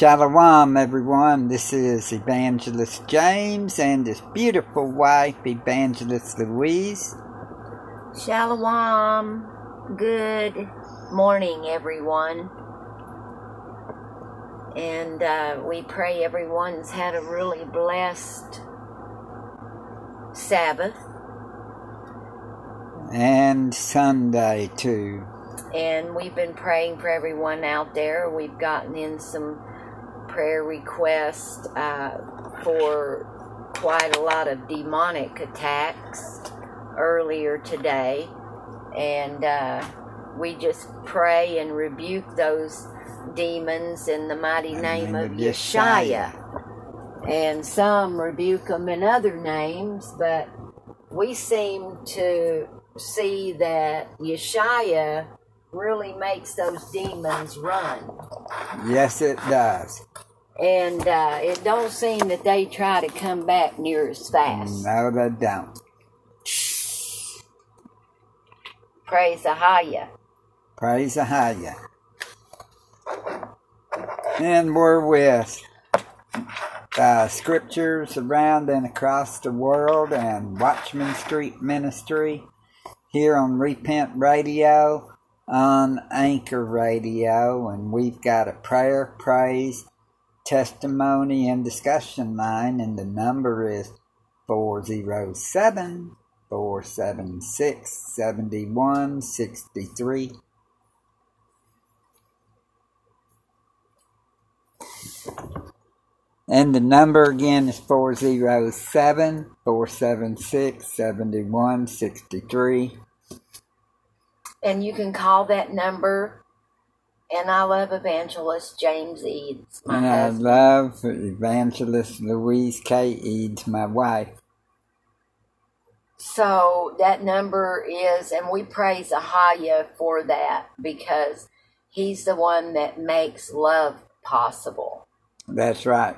Shalom, everyone. This is Evangelist James and his beautiful wife, Evangelist Louise. Shalom. Good morning, everyone. And uh, we pray everyone's had a really blessed Sabbath And Sunday, too. and we've been praying for everyone out there. We've gotten in some prayer request uh, for quite a lot of demonic attacks earlier today, and uh, we just pray and rebuke those demons in the mighty name name of of Yeshua. And some rebuke them in other names, but we seem to see that Yeshua really makes those demons run. Yes, it does. And uh, it don't seem that they try to come back near as fast. No, they don't. Praise Ahaya. Praise the Haya. And we're with uh, scriptures around and across the world and Watchman Street Ministry here on Repent Radio, on Anchor Radio, and we've got a prayer, praise, testimony, and discussion line, and the number is 407 476 7163. And the number again is 407 476 7163. And you can call that number. And I love Evangelist James Eads, my And I husband. love Evangelist Louise K. Eads, my wife. So that number is, and we praise Ahaya for that because he's the one that makes love possible. That's right.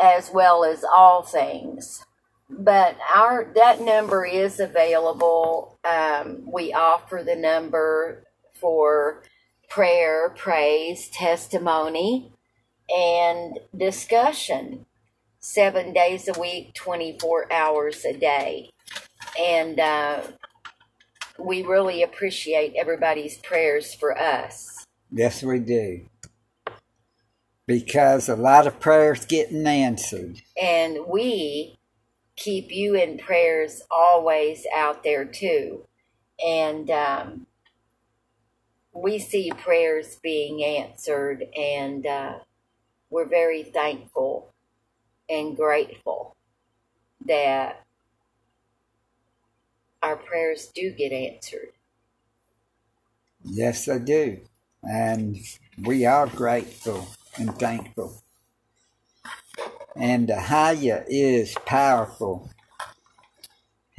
as well as all things. But our that number is available. Um, we offer the number for prayer, praise, testimony, and discussion. Seven days a week, twenty four hours a day, and uh, we really appreciate everybody's prayers for us. Yes, we do. Because a lot of prayers getting answered. and we keep you in prayers always out there too and um, we see prayers being answered and uh, we're very thankful and grateful that our prayers do get answered Yes, they do. And we are grateful and thankful. And Ahaya is powerful.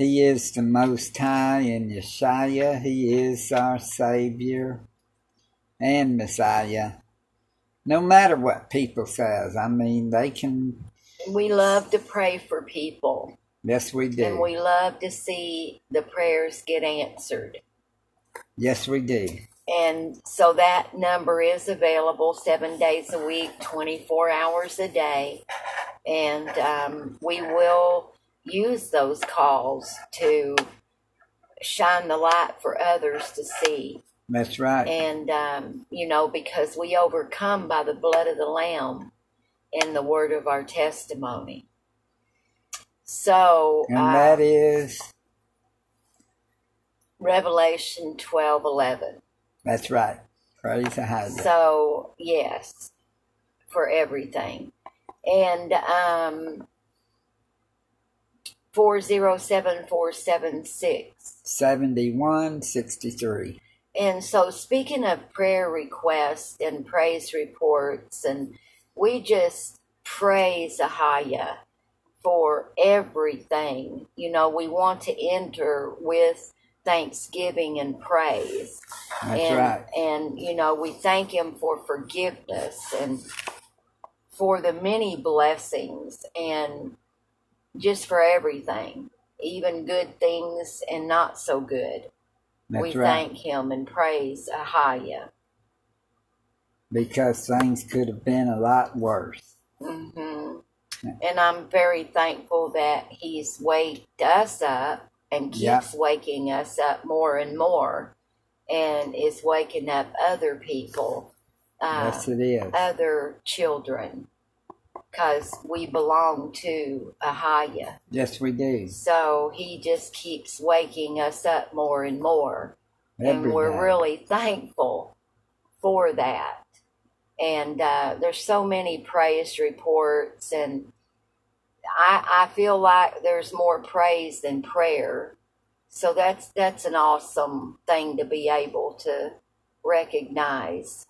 He is the Most High in Yeshua. He is our Savior and Messiah. No matter what people says, I mean, they can. we love to pray for people Yes, we do. and we love to see the prayers get answered yes, we do. And so that number is available seven days a week, 24 hours a day. And um, we will use those calls to shine the light for others to see. That's right. And, um, you know, because we overcome by the blood of the Lamb and the word of our testimony. So, And uh, that is. Revelation 12 11. That's right. Praise Ahaya. So yes, for everything, and um, four zero seven four seven six. 7163. And so, speaking of prayer requests and praise reports, and we just praise Ahaya for everything. You know, we want to enter with thanksgiving and praise. That's and, right. And, you know, we thank Him for forgiveness and for the many blessings and just for everything, even good things and not so good. That's we right. thank Him and praise Ahaya. because things could have been a lot worse. hmm And I'm very thankful that He's waked us up and keeps Yeah. waking us up more and more and is waking up other people, uh, yes, it is. other children, because we belong to Ahaya. yes, we do. So He just keeps waking us up more and more. and we're day. really thankful for that. And uh, there's so many praise reports, and I, I feel like there's more praise than prayer. So that's that's an awesome thing to be able to recognize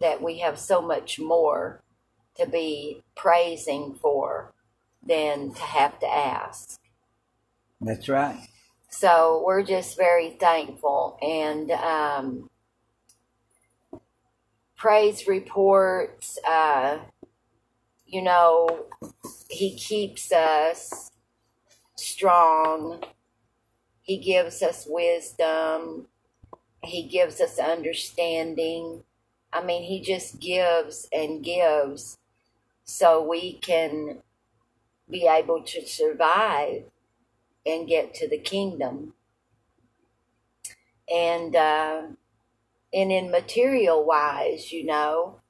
that we have so much more to be praising for than to have to ask. That's right. So we're just very thankful and um, praise reports. Uh, you know, he keeps us strong. He gives us wisdom. He gives us understanding. I mean, he just gives and gives so we can be able to survive and get to the kingdom. And uh, and in material wise, you know,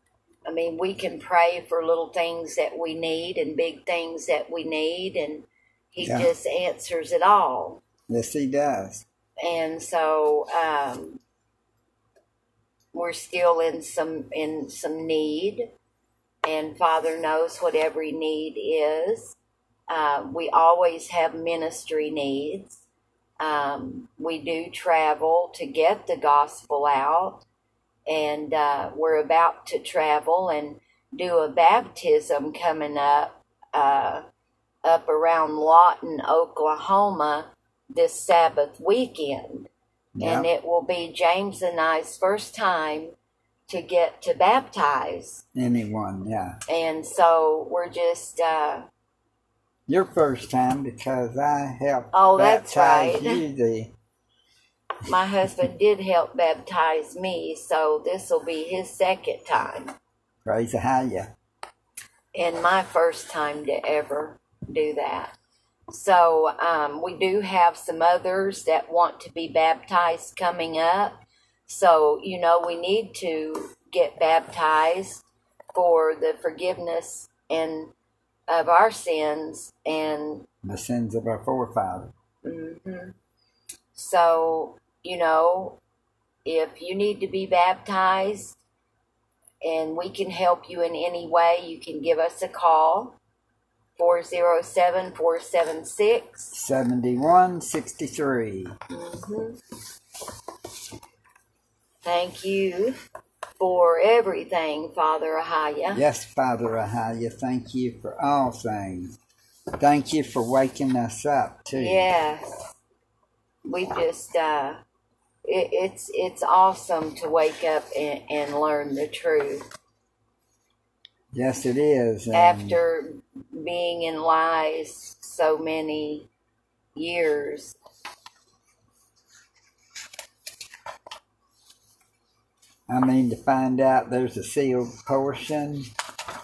I mean, we can pray for little things that we need and big things that we need, and He Yeah. just answers it all. Yes, he does. And so um, we're still in some in some need, and Father knows what every need is. Uh, we always have ministry needs. Um, we do travel to get the gospel out, and uh, we're about to travel and do a baptism coming up uh, up around Lawton, Oklahoma, this Sabbath weekend, and it will be James and I's first time to get to baptize, Anyone, yeah. and so we're just. Uh, Your first time because I helped Oh, that's right. you the my husband did help baptize me, so this will be his second time praise the higher. and my first time to ever do that. So um, we do have some others that want to be baptized coming up. So you know we need to get baptized for the forgiveness and of our sins and The sins of our forefathers. Mm-hmm. So, you know, if you need to be baptized and we can help you in any way, you can give us a call 407 476. 7163. Thank you for everything, Father Ahaya. Yes, Father Ahaya, thank you for all things. Thank you for waking us up, too. Yes. We just, uh, it, it's it's awesome to wake up and, and learn the truth. Yes, it is. and after being in lies so many years. I mean, to find out there's a sealed portion.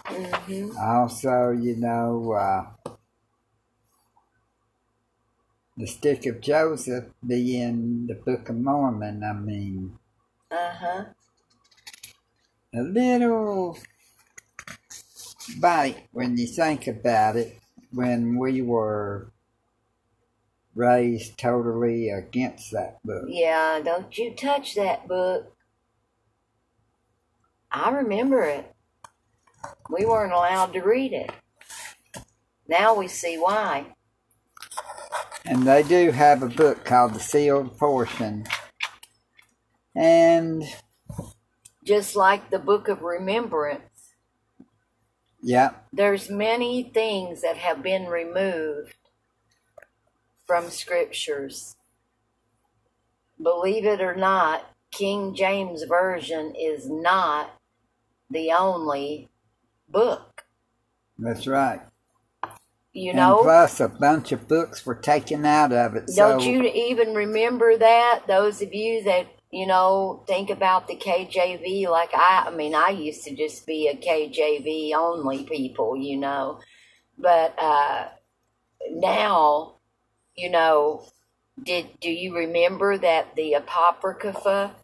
hmm Also, you know, uh, the stick of Joseph being the Book of Mormon. I mean, Uh huh. a little bite when you think about it when we were raised totally against that book. Yeah, don't you touch that book. I remember it. We weren't allowed to read it. Now we see why. And they do have a book called The Sealed Portion. And, Just like the book of remembrance, yeah, there's many things that have been removed from scriptures. Believe it or not, King James Version is not the only book. that's right. You and know, plus, a bunch of books were taken out of it. don't so, you even remember that? Those of you that you know, think about the KJV. Like I, I mean, I used to just be a KJV only people, you know, but uh, now, you know, did do you remember that the apocrypha?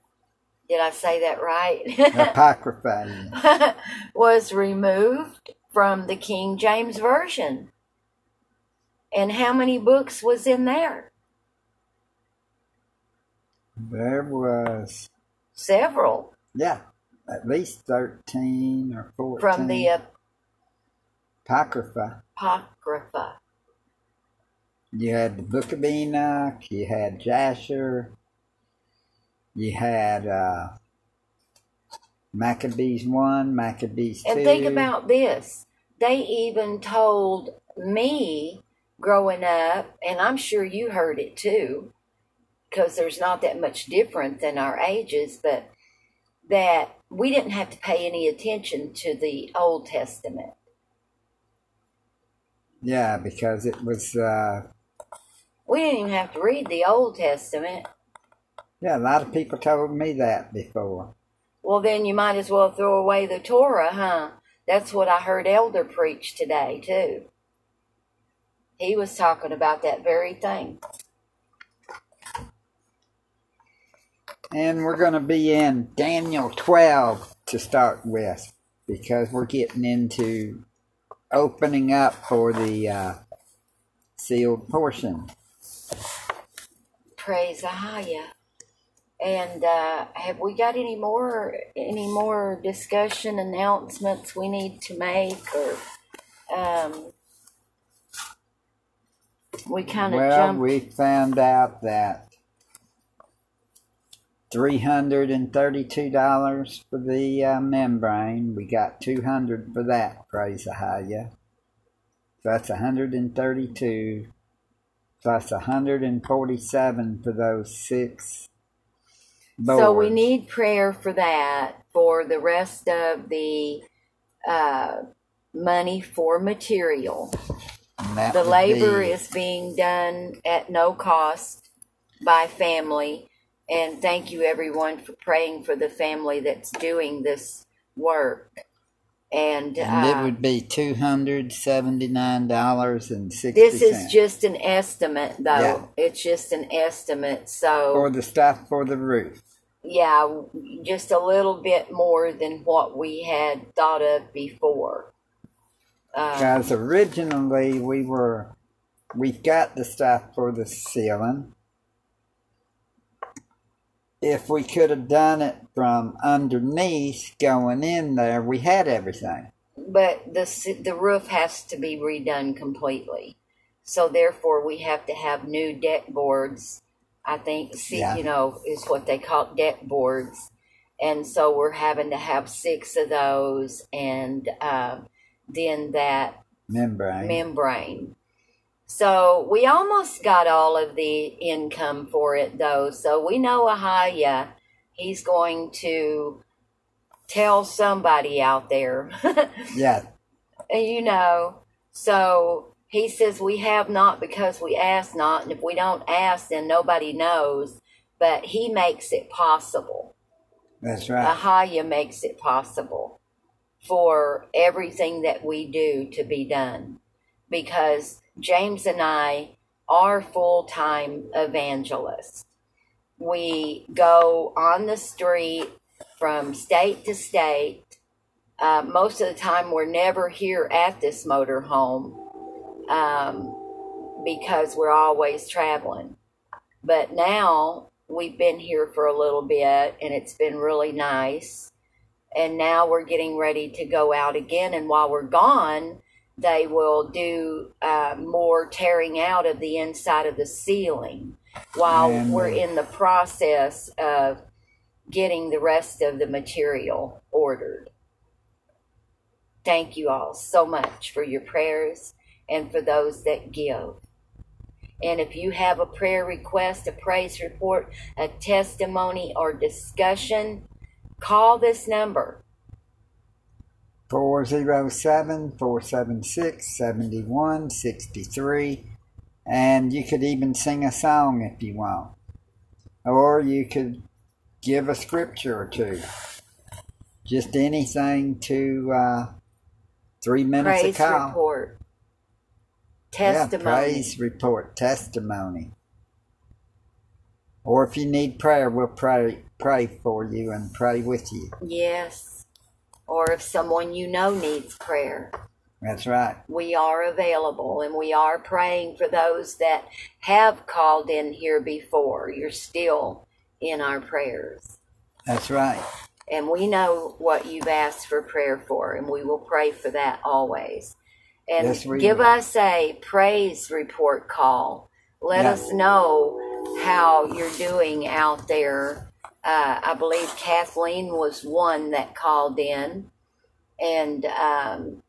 Did I say that right? Apocrypha. was removed from the King James version. And how many books was in there? There was Several yeah, at least thirteen or fourteen. from the uh, Apocrypha. Apocrypha. You had the Book of Enoch. You had Jasher. You had uh, Maccabees one, Maccabees two. And think about this. They even told me growing up, and I'm sure you heard it too, because there's not that much different than our ages, but that we didn't have to pay any attention to the Old Testament. Yeah, because it was. Uh, We didn't even have to read the Old Testament. Yeah, a lot of people told me that before. Well, then you might as well throw away the Torah, huh? That's what I heard Elder preach today, too. He was talking about that very thing. And we're going to be in Daniel 12 to start with because we're getting into opening up for the uh, sealed portion. Praise Ahaya. And uh, have we got any more any more discussion announcements we need to make, or um, we kind of Well, jumped? we found out that $332 for the uh, membrane. We got 200 for that, praise Ahaya. So that's 132 plus 147 for those six So we need prayer for that for the rest of the uh, money for material. The labor be- is being done at no cost by family. And thank you, everyone, for praying for the family that's doing this work. And, And it uh, would be two hundred seventy nine dollars and sixty this is just an estimate, though. Yeah. It's just an estimate. So, for the stuff for the roof. yeah, just a little bit more than what we had thought of before. Uh, Because originally we were, we've got the stuff for the ceiling. If we could have done it from underneath going in there, we had everything. but the the roof has to be redone completely. So therefore, we have to have new deck boards. I think, see, Yeah. you know, is what they call deck boards, and so we're having to have six of those, and uh, then that Membrane. membrane. So we almost got all of the income for it though. So we know Ahaya, he's going to tell somebody out there. yeah, and you know, so he says we have not because we ask not, and if we don't ask, then nobody knows. But he makes it possible. that's right. Ahaya makes it possible for everything that we do to be done because James and I are full time evangelists. We go on the street from state to state. Uh, most of the time, we're never here at this motorhome um, because we're always traveling. But now we've been here for a little bit and it's been really nice. And now we're getting ready to go out again. And while we're gone, they will do uh, more tearing out of the inside of the ceiling while And, we're in the process of getting the rest of the material ordered. Thank you all so much for your prayers and for those that give. And if you have a prayer request, a praise report, a testimony, or discussion, call this number. 407 476 7163. And you could even sing a song if you want. Or you could give a scripture or two. Just anything to uh, three minutes Praise a call. report. Testimony. Yeah, praise report, testimony. Or if you need prayer, we'll pray pray for you and pray with you. Yes. Or if someone you know needs prayer, That's right. we are available and we are praying for those that have called in here before. You're still in our prayers. That's right. And we know what you've asked for prayer for, and we will pray for that always. And Yes, give will. us a praise report call. Let Yeah. us know how you're doing out there. Uh, I believe Kathleen was one that called in, and um,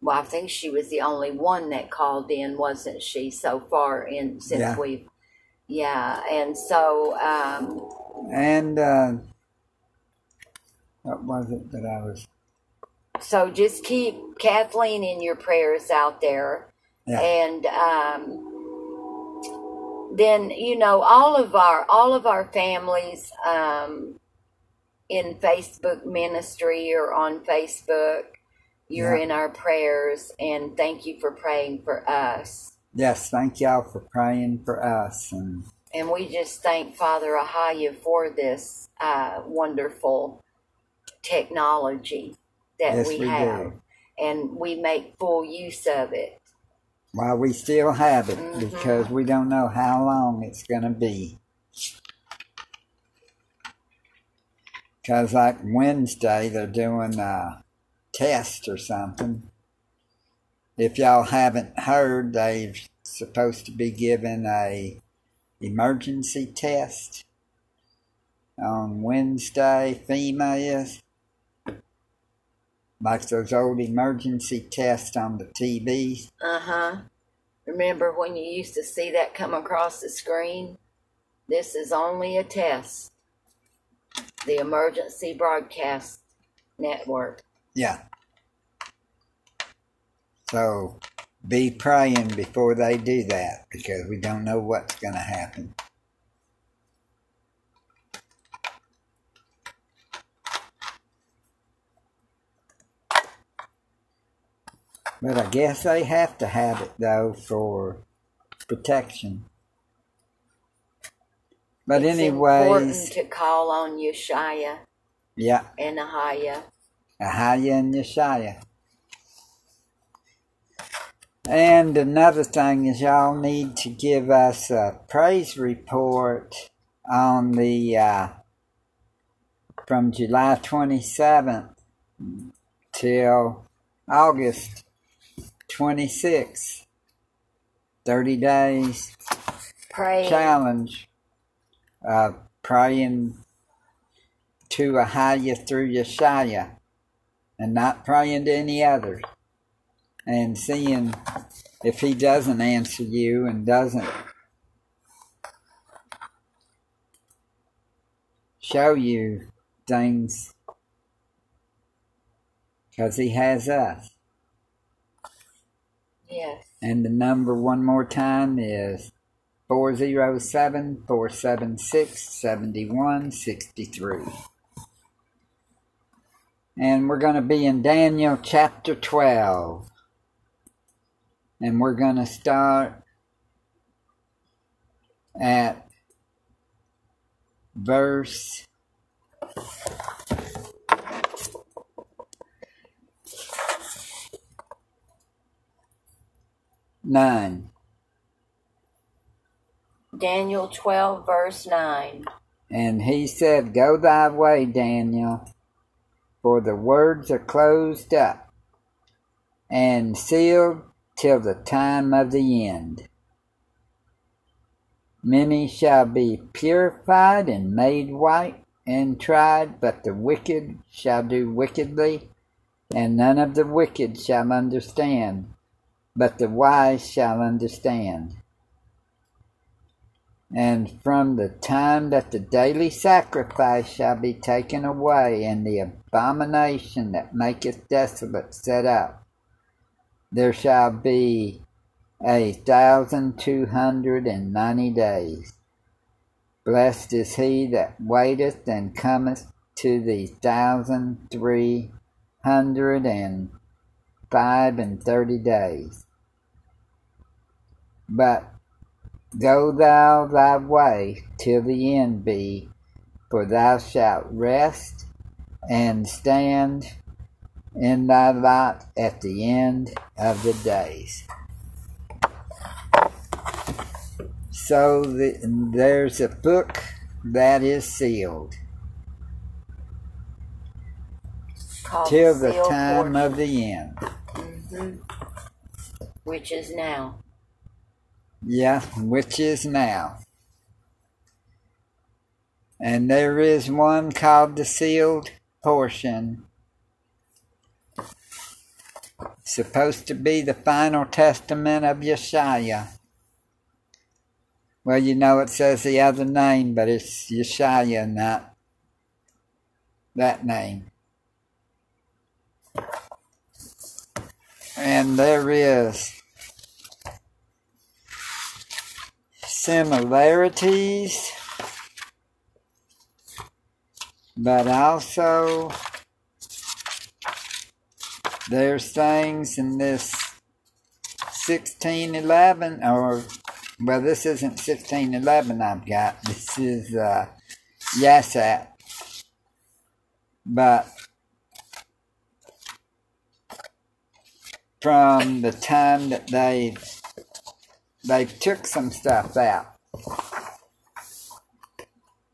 well, I think she was the only one that called in, wasn't she? So far in since Yeah. we've, yeah, and so um, And uh, what was it that I was? so just keep Kathleen in your prayers out there. Yeah. And um, then you know all of our all of our families um, in Facebook ministry or on Facebook, you're Yeah. in our prayers, and thank you for praying for us. Yes, thank y'all for praying for us. And And we just thank Father Ahaya for this uh, wonderful technology that Yes, we, we have. do. And we make full use of it. While we still have it, Mhm. because we don't know how long it's going to be. Because, like Wednesday, they're doing a test or something. If y'all haven't heard, they're supposed to be giving a emergency test on Wednesday. FEMA is like those old emergency tests on the TVs. Uh huh. Remember when you used to see that come across the screen? This is only a test. The Emergency Broadcast Network. Yeah. So be praying before they do that because we don't know what's going to happen. But I guess they have to have it though for protection. But it's anyways, important to call on Yeshaya yeah, and Ahaya. Ahaya and Yeshaya. And another thing is y'all need to give us a praise report on the uh, from July 27th till August 26th. 30 days Pray. challenge uh, praying to Ahaya through Yeshaya and not praying to any others and seeing if he doesn't answer you and doesn't show you things because he has us. Yes. And the number one more time is 407 476 7163. And we're going to be in Daniel chapter 12. And we're going to start at verse nine. Daniel 12, verse 9. And he said, Go thy way, Daniel, for the words are closed up and sealed till the time of the end. Many shall be purified and made white and tried, but the wicked shall do wickedly, and none of the wicked shall understand, but the wise shall understand. And from the time that the daily sacrifice shall be taken away, and the abomination that maketh desolate set up, there shall be a thousand two hundred and ninety days. Blessed is he that waiteth and cometh to the thousand three hundred and five and thirty days. But go thou thy way till the end be, for thou shalt rest and stand in thy lot at the end of the days. So the, there's a book that is sealed till the time portion. of the end. Mhm. Which is now. Yeah, which is now. And there is one called the sealed portion. Supposed to be the final testament of Yeshaya. Well, you know it says the other name, but it's Yeshaya, not that name. And there is. Similarities, but also there's things in this 1611 or well this isn't 1611 I've got. This is uh Yasat. But from the time that they they took some stuff out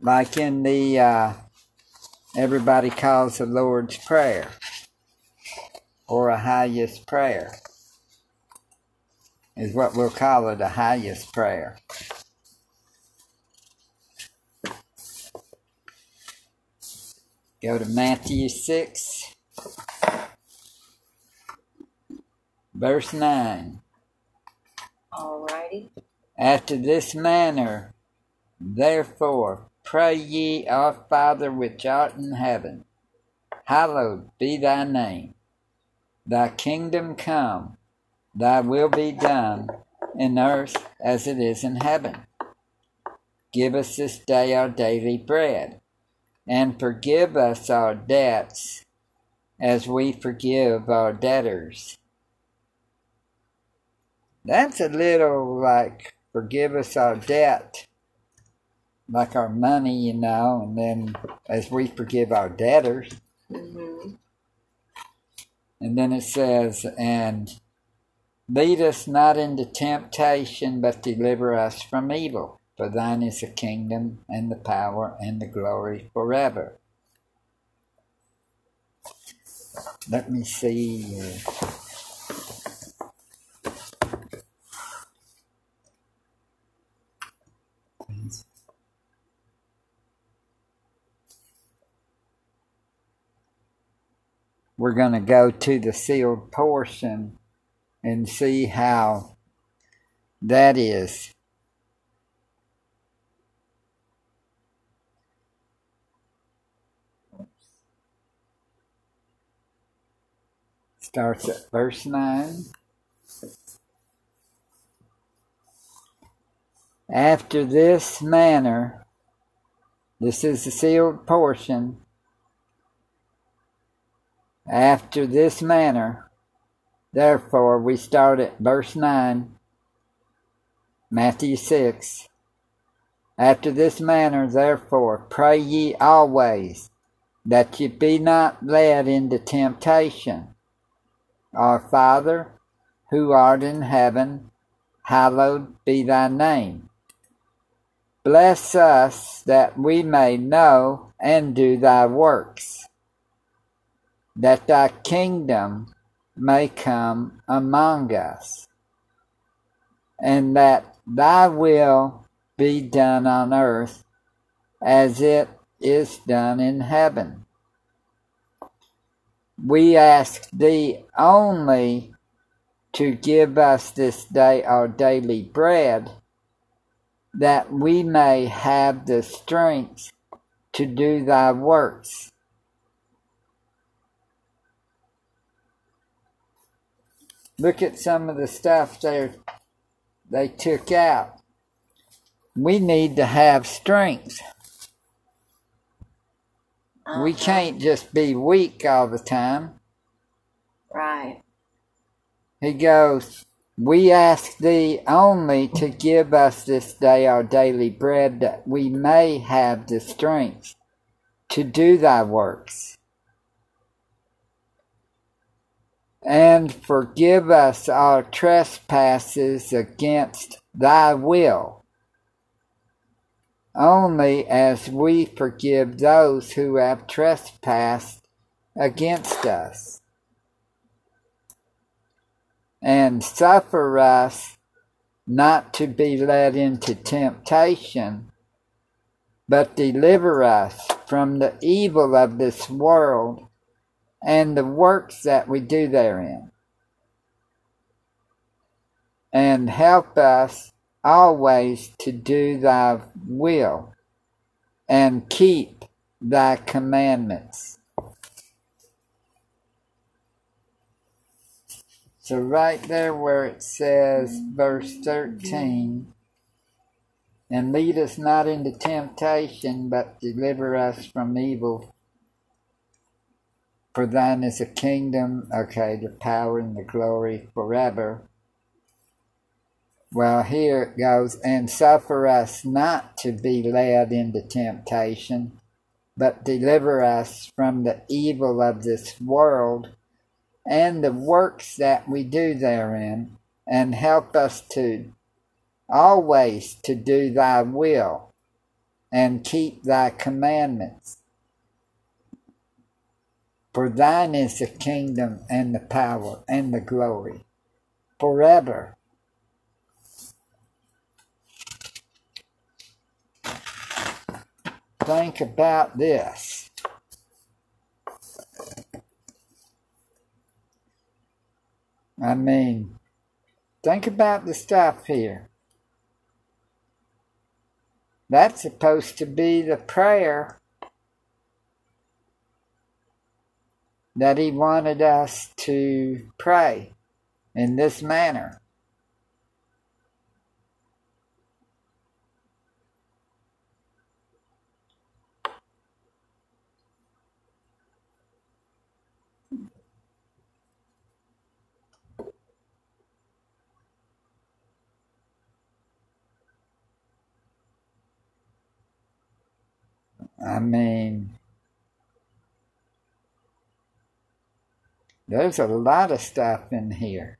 like in the uh everybody calls the Lord's prayer or Ahaya's prayer is what we'll call it Ahaya's prayer. Go to Matthew 6, verse 9. Alrighty. After this manner, therefore, pray ye, Our Father which art in heaven, hallowed be thy name. Thy kingdom come, thy will be done in earth as it is in heaven. Give us this day our daily bread, and forgive us our debts as we forgive our debtors. That's a little like forgive us our debt, like our money, you know, and then as we forgive our debtors. hmm And then it says, and lead us not into temptation, but deliver us from evil. For thine is the kingdom and the power and the glory forever. Let me see. We're going to go to the sealed portion and see how that is. Starts at verse 9. After this manner, this is the sealed portion. After this manner, therefore, we start at verse 9, Matthew 6. After this manner, therefore, pray ye always that ye be not led into temptation. Our Father, who art in heaven, hallowed be thy name. Bless us that we may know and do thy works, that thy kingdom may come among us, and that thy will be done on earth as it is done in heaven. We ask thee only to give us this day our daily bread, that we may have the strength to do thy works. Look at some of the stuff they they took out. we need to have strength. We Uh-huh. can't just be weak all the time. Right. He goes, We ask thee only to give us this day our daily bread, that we may have the strength to do thy works. And forgive us our trespasses against thy will, only as we forgive those who have trespassed against us. And suffer us not to be led into temptation, but deliver us from the evil of this world and the works that we do therein. And help us always to do thy will and keep thy commandments. So, right there where it says, verse 13, and lead us not into temptation, but deliver us from evil. For thine is the kingdom, okay, the power and the glory forever. Well, here it goes, and suffer us not to be led into temptation, but deliver us from the evil of this world and the works that we do therein, and help us to always to do thy will and keep thy commandments. For thine is the kingdom and the power and the glory forever. Think about this. I mean, think about the stuff here. That's supposed to be the prayer that he wanted us to pray in this manner. I mean, there's a lot of stuff in here.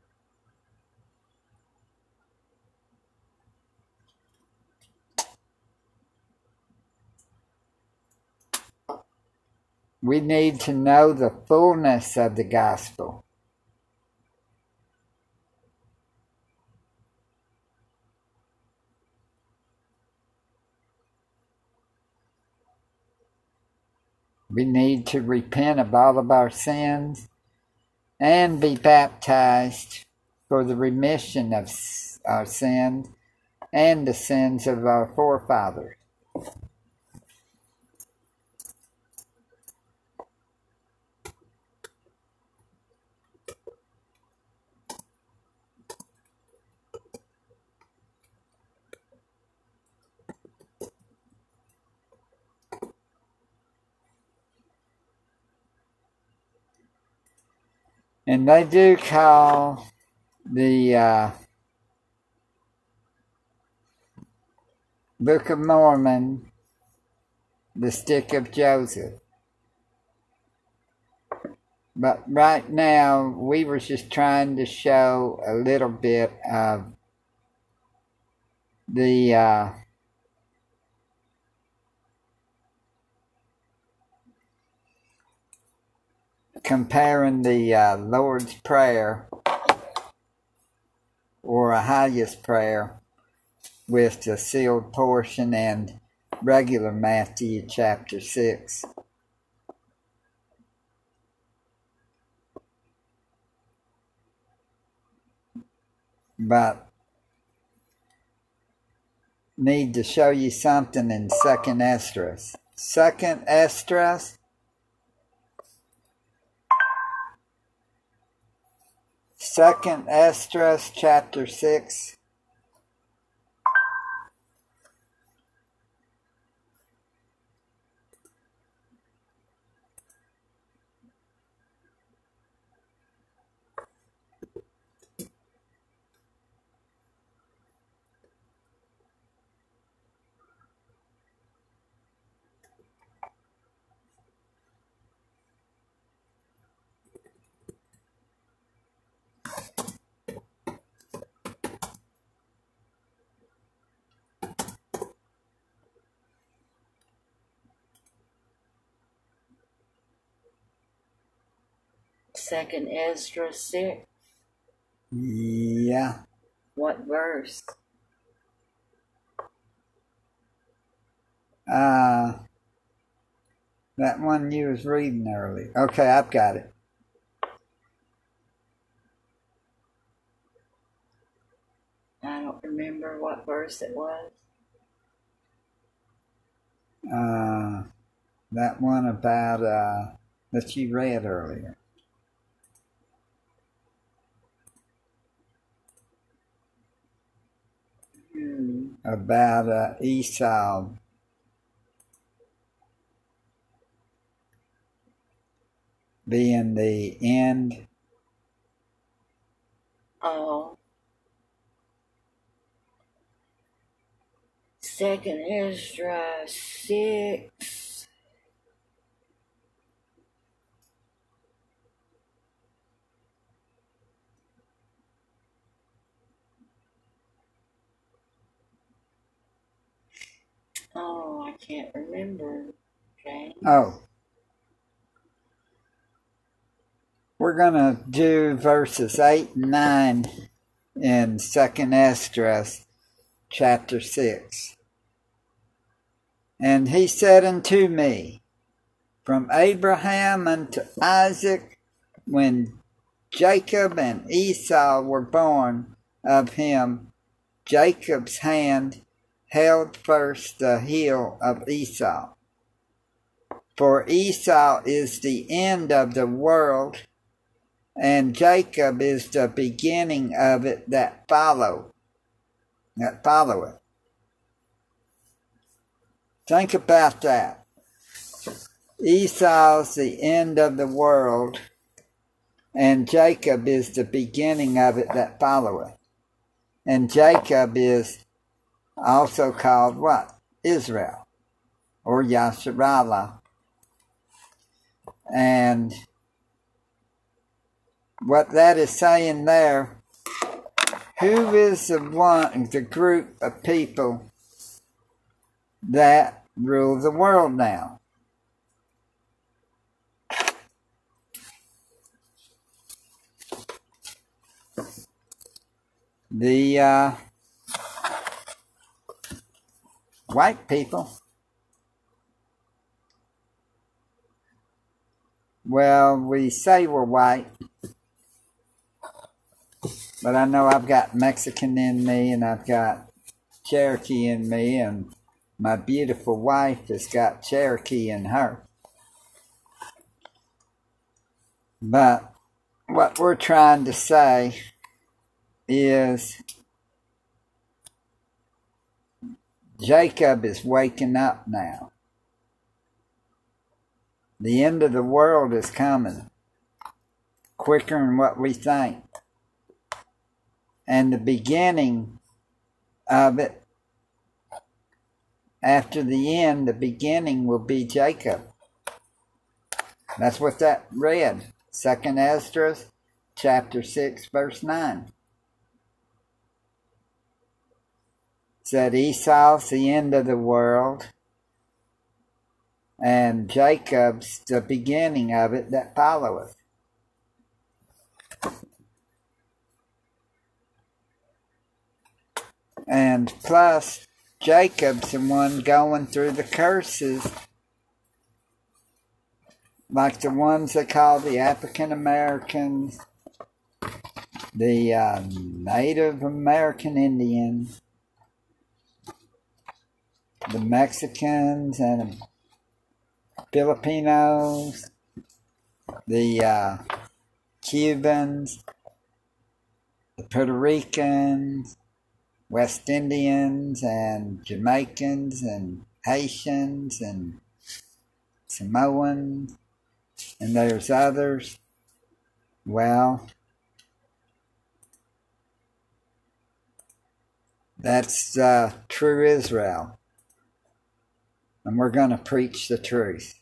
We need to know the fullness of the gospel. We need to repent of all of our sins and be baptized for the remission of our sins and the sins of our forefathers. And they do call the uh, Book of Mormon the Stick of Joseph. But right now, we were just trying to show a little bit of the uh, comparing the uh, Lord's Prayer or Ahaya's prayer with the sealed portion and regular Matthew chapter 6. But need to show you something in Second Esdras. Second Esdras Second Esdras chapter six. Second Ezra 6. Yeah. What verse? Uh, that one you was reading earlier. Okay, I've got it. I don't remember what verse it was. Uh, that one about uh, that you read earlier. About uh, Esau being the end. Oh. Second Ezra 6. Oh, I can't remember. Okay. Oh. We're going to do verses 8 and 9 in 2nd Esdras chapter 6. And he said unto me, From Abraham unto Isaac, when Jacob and Esau were born of him, Jacob's hand held first the heel of Esau. For Esau is the end of the world, and Jacob is the beginning of it that follow that follow it. Think about that. Esau's the end of the world, and Jacob is the beginning of it that followeth. And Jacob is also called what? Israel, or Yasharallah. And what that is saying there who is the one, the group of people that rule the world now? The uh, white people. Well, we say we're white, but I know I've got Mexican in me and I've got Cherokee in me, and my beautiful wife has got Cherokee in her. But what we're trying to say is Jacob is waking up now. The end of the world is coming quicker than what we think. And the beginning of it after the end the beginning will be jacob. That's what that read. Second esdras chapter 6 verse 9 said esau's the end of the world. And jacob's the beginning of it that followeth. And plus, Jacob's the one going through the curses, like the ones they call the African Americans, the uh, Native American Indians, the Mexicans and Filipinos, the uh, Cubans, the Puerto Ricans, West Indians and Jamaicans and Haitians and Samoans, and there's others. Well, that's uh, true Israel. And we're going to preach the truth.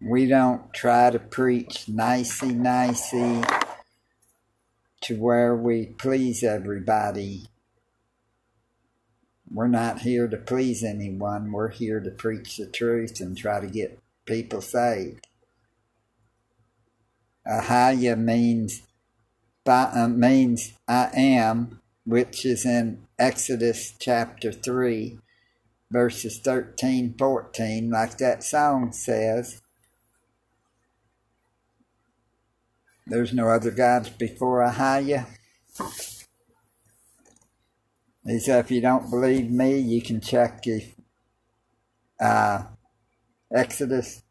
We don't try to preach nicey nicey to where we please everybody. We're not here to please anyone. We're here to preach the truth and try to get people saved. Ahaya means by, uh, means I am, which is in Exodus chapter 3, verses 13, 14, like that song says. There's no other gods before I, Ahaya. He said, if you don't believe me, you can check if, uh, Exodus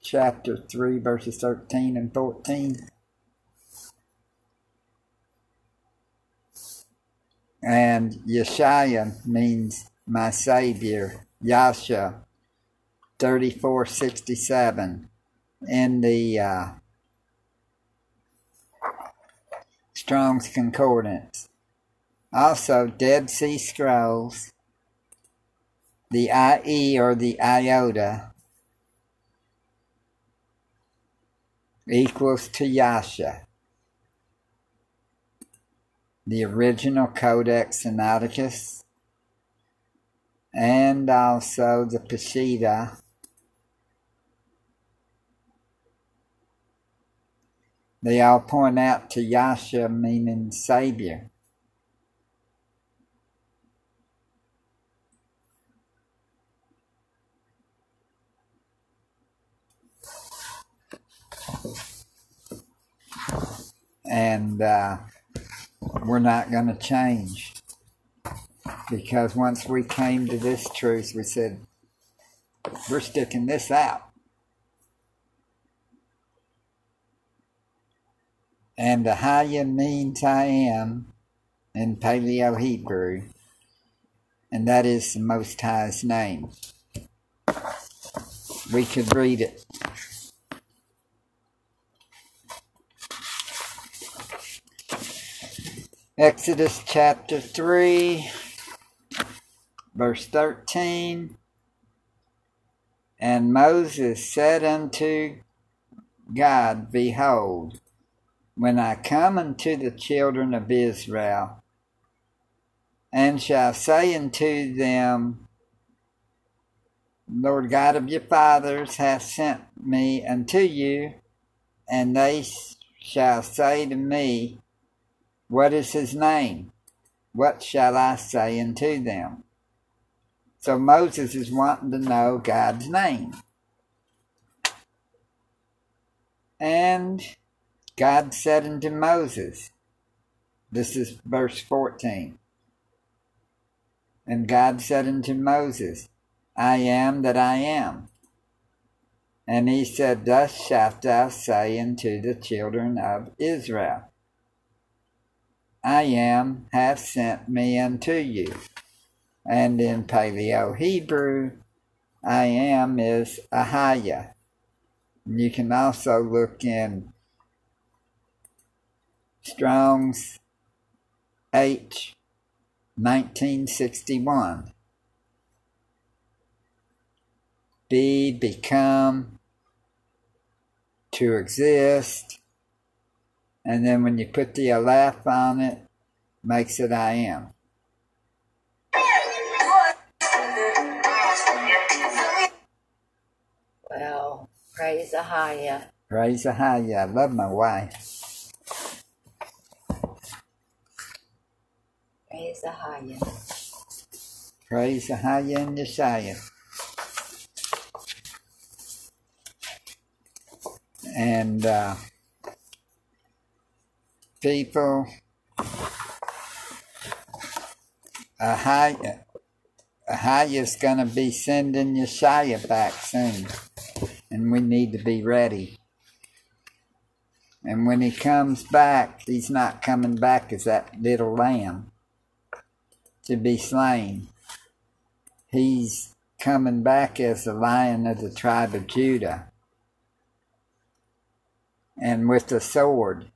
chapter 3, verses 13 and 14. And Yeshaya means my Savior, Yasha, 3467 in the uh, Strong's Concordance. Also, Dead Sea Scrolls, the IE or the iota equals to Yasha. The original Codex Sinaiticus and also the Peshitta They all point out to Yasha meaning Savior. And uh, we're not going to change. Because once we came to this truth, we said, we're sticking this out. And the Ahaya means I am in Paleo Hebrew, and that is the Most High's name. We could read it. Exodus chapter 3, verse 13. And Moses said unto God, Behold, when I come unto the children of Israel, and shall say unto them, Lord God of your fathers hath sent me unto you, and they shall say to me, What is his name? What shall I say unto them? So Moses is wanting to know God's name. And God said unto Moses, this is verse 14. And God said unto Moses, I am that I am. And he said, Thus shalt thou say unto the children of Israel, I am hath sent me unto you. And in Paleo Hebrew, I am is Ahaya. You can also look in Strong's H 1961. Be, become, to exist, and then when you put the aleph on it, makes it I am. Well, praise Ahaya. Praise the Ahaya. I love my wife. Praise the Ahaya. Praise the Ahaya and Yeshaya. And uh, people, Ahaya, is going to be sending Yeshaya back soon. And we need to be ready. And when he comes back, he's not coming back as that little lamb to be slain. He's coming back as the lion of the tribe of Judah and with the sword.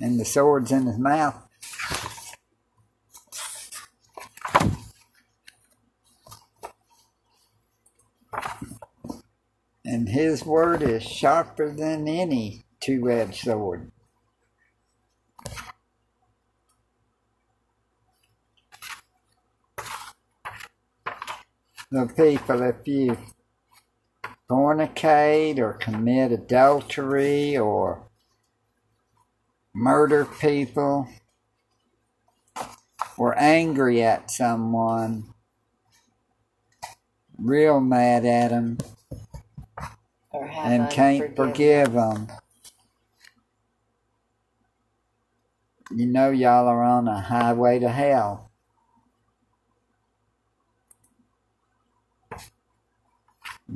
And the sword's in his mouth. And his word is sharper than any two edged sword. the people if you fornicate or commit adultery or murder people or angry at someone, real mad at them, and can't forgive them. You know, y'all are on a highway to hell.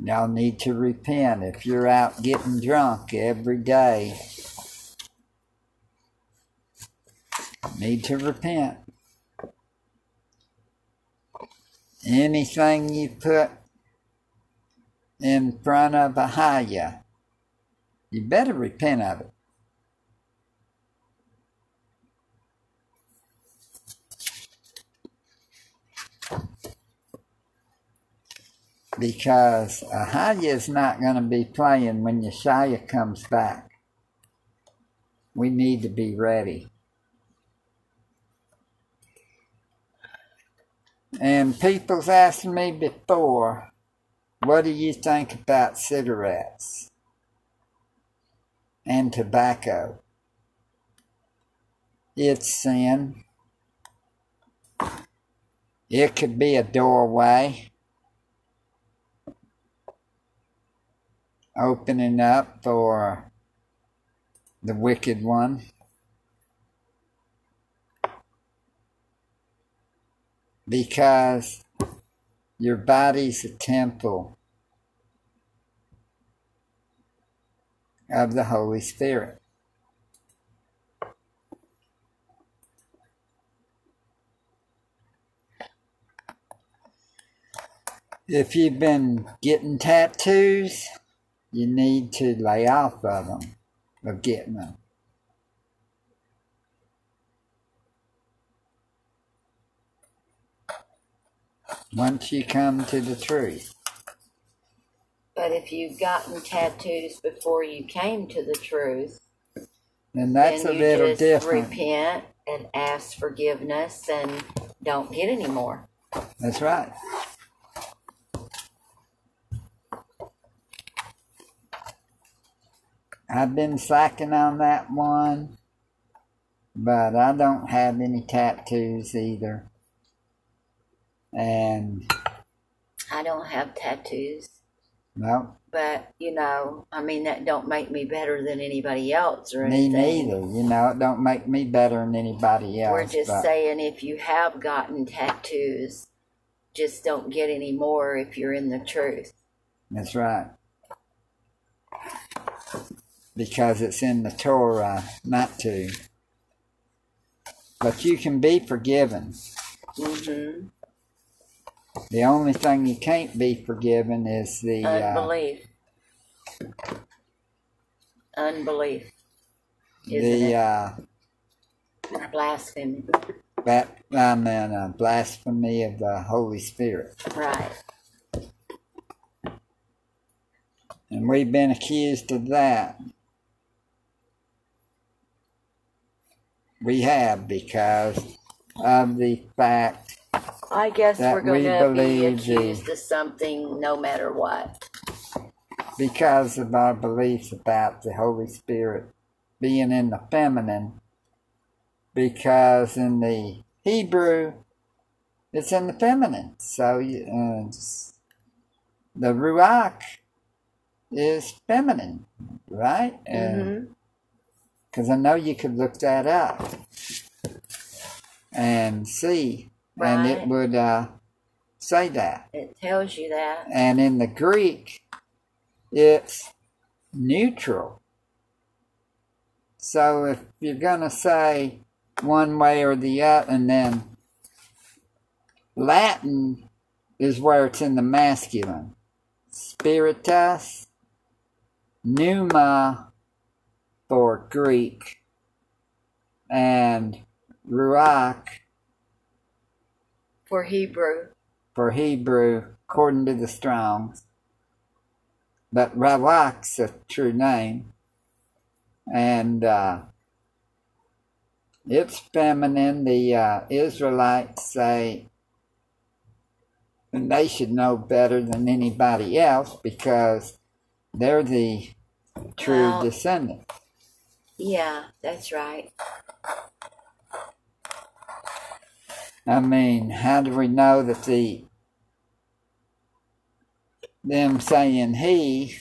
Y'all need to repent if you're out getting drunk every day. Need to repent. Anything you put in front of Ahaya, you better repent of it. Because Ahaya is not going to be playing when Yeshua comes back. We need to be ready. And people's asked me before, what do you think about cigarettes and tobacco? It's sin. It could be a doorway opening up for the wicked one. Because your body's a temple of the Holy Spirit. If you've been getting tattoos, you need to lay off of them, of getting them. Once you come to the truth. But if you've gotten tattoos before you came to the truth, And that's a then you little different. repent and ask forgiveness and don't get any more. That's right. I've been slacking on that one, but I don't have any tattoos either. And I don't have tattoos, no, but you know, I mean that don't make me better than anybody else or anything. me neither. You know, it don't make me better than anybody else. We're just but saying if you have gotten tattoos, just don't get any more if you're in the truth. That's right. Because it's in the Torah not to. But you can be forgiven. hmm The only thing you can't be forgiven is the uh, Unbelief. Unbelief. The uh, Blasphemy. that I mean, uh, blasphemy of the Holy Spirit, Right. and we've been accused of that. We have because of the fact I guess That we're going we to be accused of something no matter what. because of our beliefs about the Holy Spirit being in the feminine, because in the Hebrew, it's in the feminine. So uh, the Ruach is feminine, right? Because I know you could look that up and see, and it would uh, say that. It tells you that. And in the Greek, it's neutral. So if you're going to say one way or the other, and then Latin is where it's in the masculine. Spiritus, pneuma for Greek, and ruach For Hebrew. for Hebrew, according to the Strongs. But Ruach's a true name. And uh, it's feminine. The uh, Israelites say and they should know better than anybody else because they're the true Well- descendant. Yeah, that's right. I mean, how do we know that the them saying he?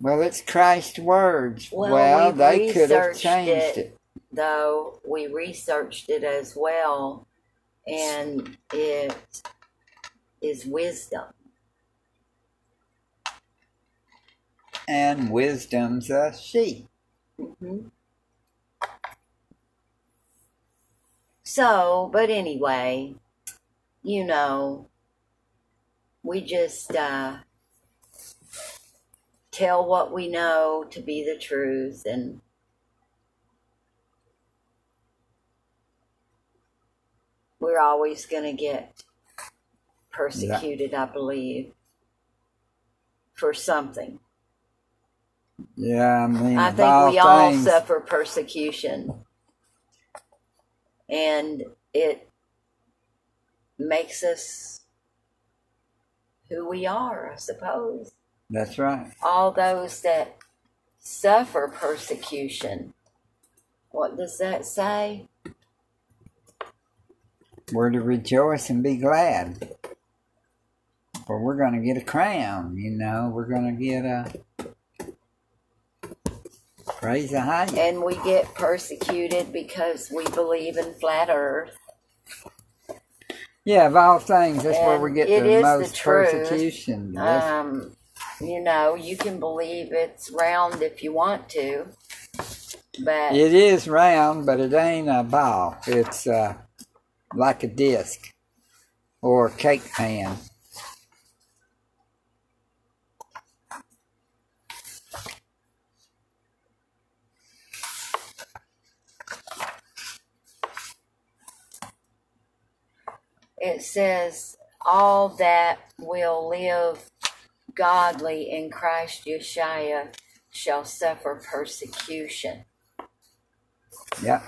Well, it's Christ's words. Well, we they could have changed it. it. Though we researched it as well, and it is wisdom. And wisdom's a she. hmm So, but anyway, you know, we just uh, tell what we know to be the truth, and we're always going to get persecuted, I believe, for something. Yeah, I mean, I think we all things, suffer persecution. And it makes us who we are, I suppose. that's right. All those that suffer persecution. What does that say? We're to rejoice and be glad. For we're going to get a crown, you know. We're going to get a. Praise the high. And we get persecuted because we believe in flat earth. Yeah, of all things, that's where we get the is the most persecution. Um, you know, you can believe it's round if you want to, but It is round, but it ain't a ball. It's uh, like a disc or a cake pan. It says, All that will live godly in Christ Yeshua shall suffer persecution. Yeah.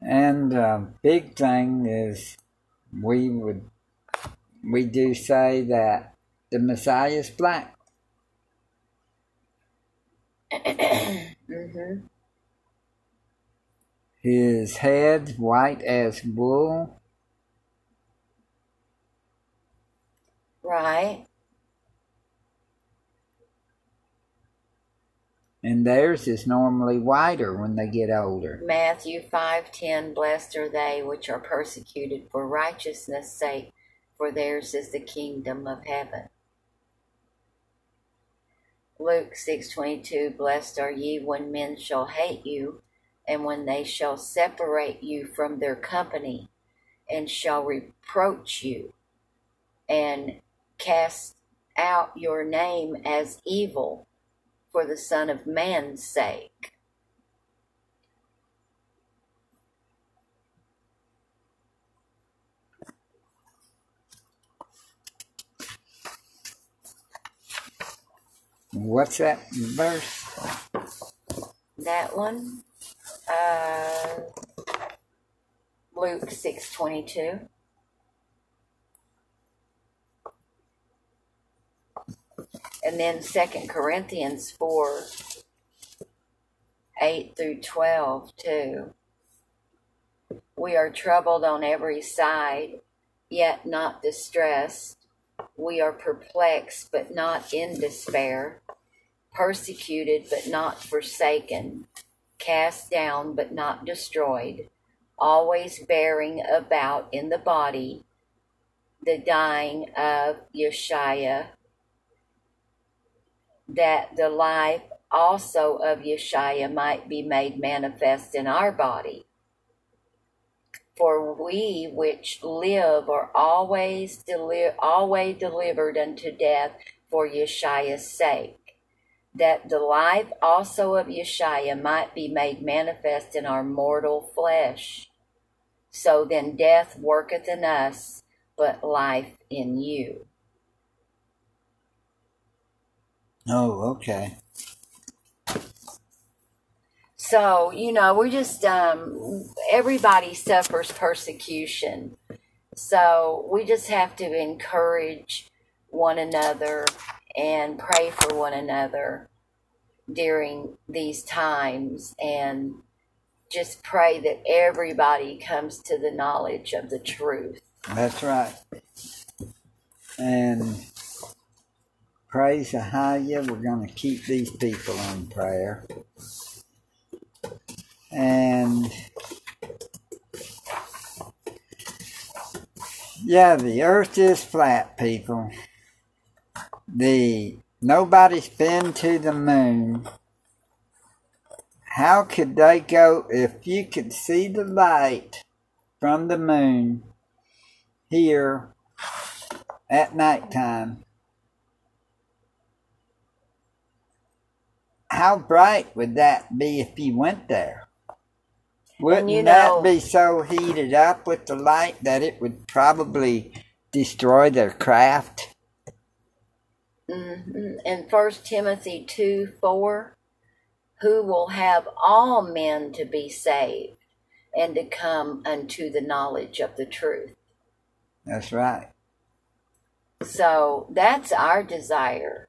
And uh, big thing is we would we do say that the Messiah is black. hmm His head white as wool. Right? And theirs is normally whiter when they get older. Matthew 5:10 Blessed are they which are persecuted for righteousness' sake, for theirs is the kingdom of heaven. Luke 6:22 Blessed are ye when men shall hate you, and when they shall separate you from their company, and shall reproach you, and cast out your name as evil for the Son of Man's sake. What's that verse? that one uh luke 622 and then second corinthians 4 8 through 12 too. We are troubled on every side yet not distressed. We are perplexed but not in despair. Persecuted but not forsaken, cast down but not destroyed, always bearing about in the body the dying of Yeshua, that the life also of Yeshua might be made manifest in our body. For we which live are always deli- always delivered unto death for Yeshua's sake that the life also of Yeshua might be made manifest in our mortal flesh. So then death worketh in us, but life in you. Oh, okay. So, you know, we're just, um, everybody suffers persecution. So we just have to encourage one another and pray for one another during these times and just pray that everybody comes to the knowledge of the truth. That's right. And praise the Ahaya, we're going to keep these people in prayer. And yeah, the earth is flat, people. The nobody's been to the moon. How could they go if you could see the light from the moon here at nighttime? How bright would that be if you went there? Wouldn't you that be so heated up with the light that it would probably destroy their craft? Hmm In First Timothy 2 4, who will have all men to be saved and to come unto the knowledge of the truth. That's right. So that's our desire.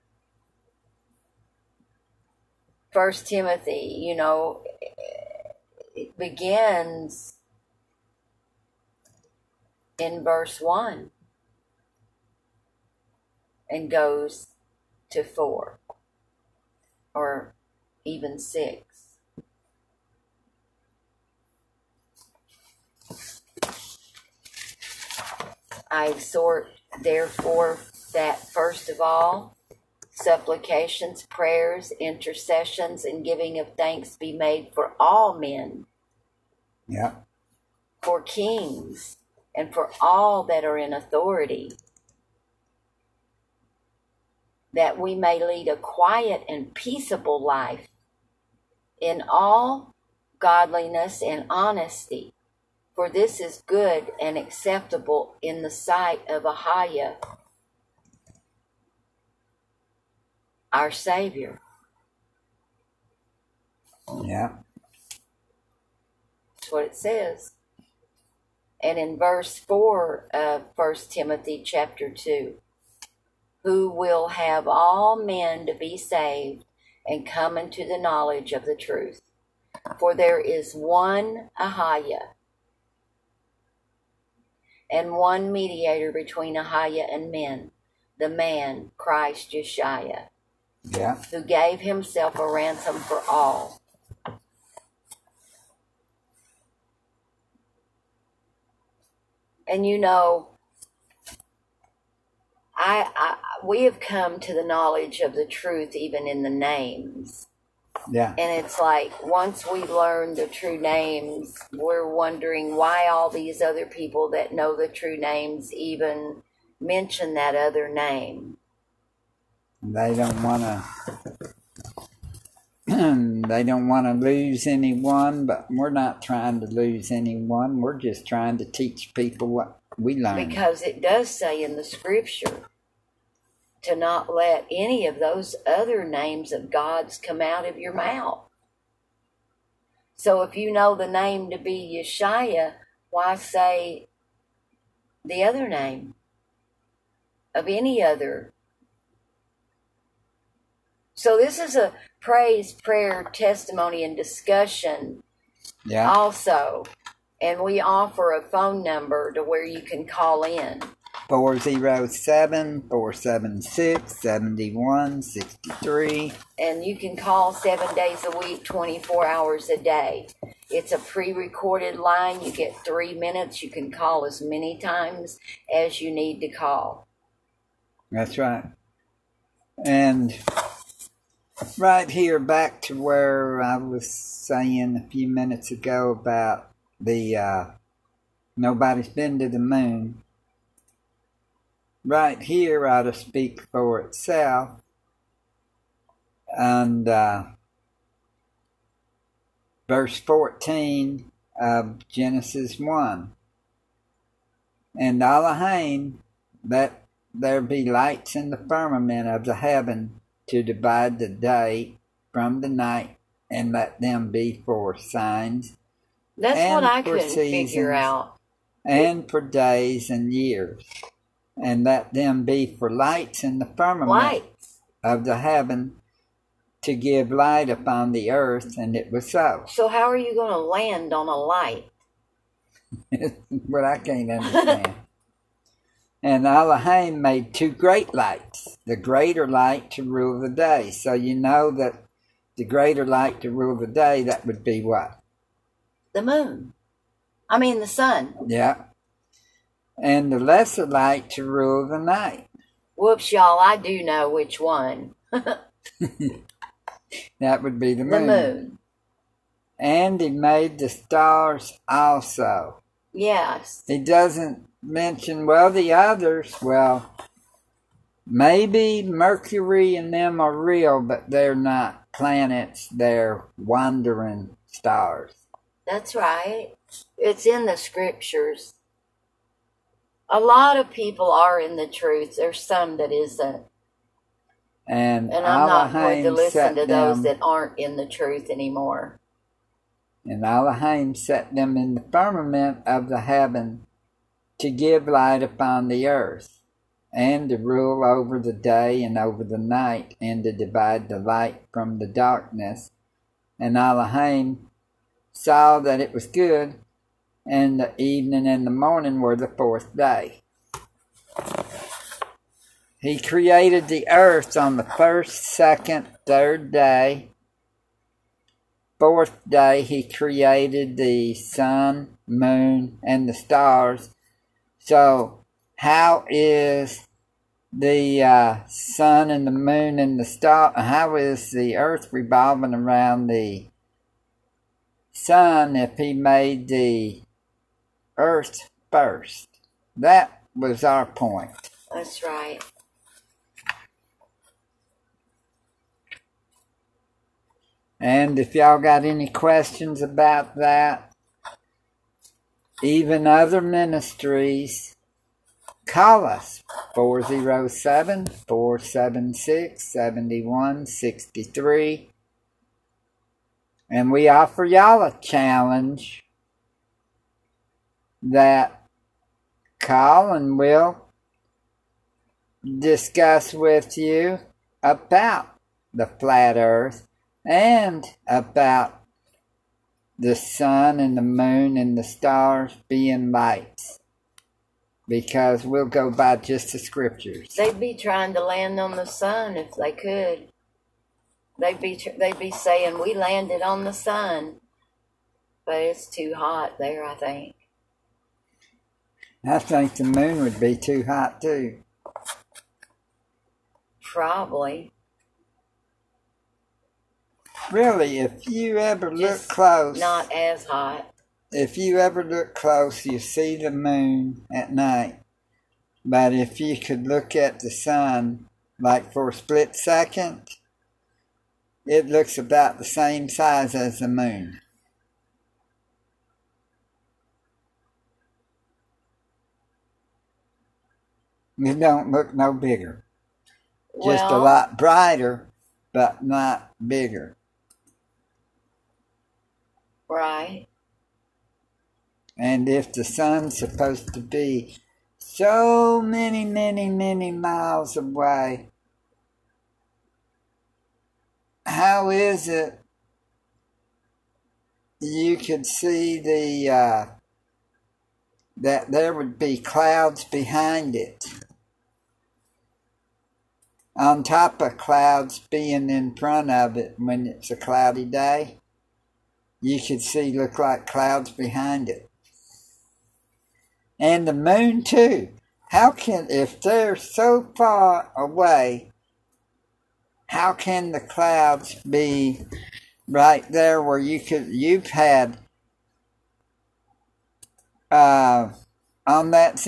First Timothy, you know, it begins in verse 1 and goes to 4 or even 6. I exhort, therefore, that first of all, supplications, prayers, intercessions, and giving of thanks be made for all men, Yeah. for kings, and for all that are in authority, that we may lead a quiet and peaceable life in all godliness and honesty. For this is good and acceptable in the sight of Ahaya, our Savior. Yeah. That's what it says. And in verse 4 of 1 Timothy chapter 2, who will have all men to be saved and come into the knowledge of the truth. For there is one Ahaya and one mediator between Ahaya and men, the man Christ Yeshua, Yeah. who gave himself a ransom for all. And you know, I, I we have come to the knowledge of the truth even in the names. Yeah. And it's like once we learn the true names, we're wondering why all these other people that know the true names even mention that other name. They don't want to. they don't want to lose anyone, but we're not trying to lose anyone. We're just trying to teach people what we learn. Because it does say in the scripture to not let any of those other names of God's come out of your mouth. So if you know the name to be Yeshua, why say the other name of any other? So this is a praise, prayer, testimony, and discussion yeah. also. And we offer a phone number to where you can call in. 407 476 7163. and you can call seven days a week, 24 hours a day. It's a pre recorded line. You get three minutes. You can call as many times as you need to call. That's right. And right here, back to where I was saying a few minutes ago about the uh, nobody's been to the moon. Right here ought to speak for itself. And uh, verse 14 of Genesis 1. And Elohim, that there be lights in the firmament of the heaven to divide the day from the night, and let them be for signs That's what I couldn't figure out. and for days and years, and let them be for lights in the firmament Lights. of the heaven to give light upon the earth, and it was so. So how are you going to land on a light? what I can't understand. and Elohim made two great lights, the greater light to rule the day. So you know that the greater light to rule the day, that would be what? The moon. I mean the sun. Yeah. And the lesser light to rule the night. Whoops, y'all! I do know which one. That would be the moon. The moon. And he made the stars also. Yes. He doesn't mention, well, the others, well, maybe Mercury and them are real, but they're not planets, they're wandering stars. That's right. It's in the scriptures. A lot of people are in the truth. There's some that isn't. And, And I'm not going to listen to those that aren't in the truth anymore. and Elohim set them in the firmament of the heaven to give light upon the earth, and to rule over the day and over the night, and to divide the light from the darkness. And Elohim saw that it was good, and the evening and the morning were the fourth day. He created the earth on the first, second, third day. Fourth day, he created the sun, moon, and the stars. So, how is the uh, sun and the moon and the star? How is the earth revolving around the sun if he made the earth first? That was our point. That's right. And if y'all got any questions about that, even other ministries, call us 407 476 7163. And we offer y'all a challenge that call and we'll discuss with you about the flat earth and about the sun and the moon and the stars being lights. Because we'll go by just the scriptures. They'd be trying to land on the sun if they could. They'd be they'd be saying we landed on the sun, but it's too hot there. I think. I think the moon would be too hot too. Probably. Really, if you ever look close, Not as hot. if you ever look close, you see the moon at night. But if you could look at the sun, like for a split second, it looks about the same size as the moon. It don't look no bigger. Just a lot brighter, but not bigger. right. And if the sun's supposed to be so many, many, many miles away, how is it you could see the uh, that there would be clouds behind it? On top of clouds being in front of it when it's a cloudy day, you could see look like clouds behind it and the moon too. How can, if they're so far away, how can the clouds be right there where you could, you've had, uh, on that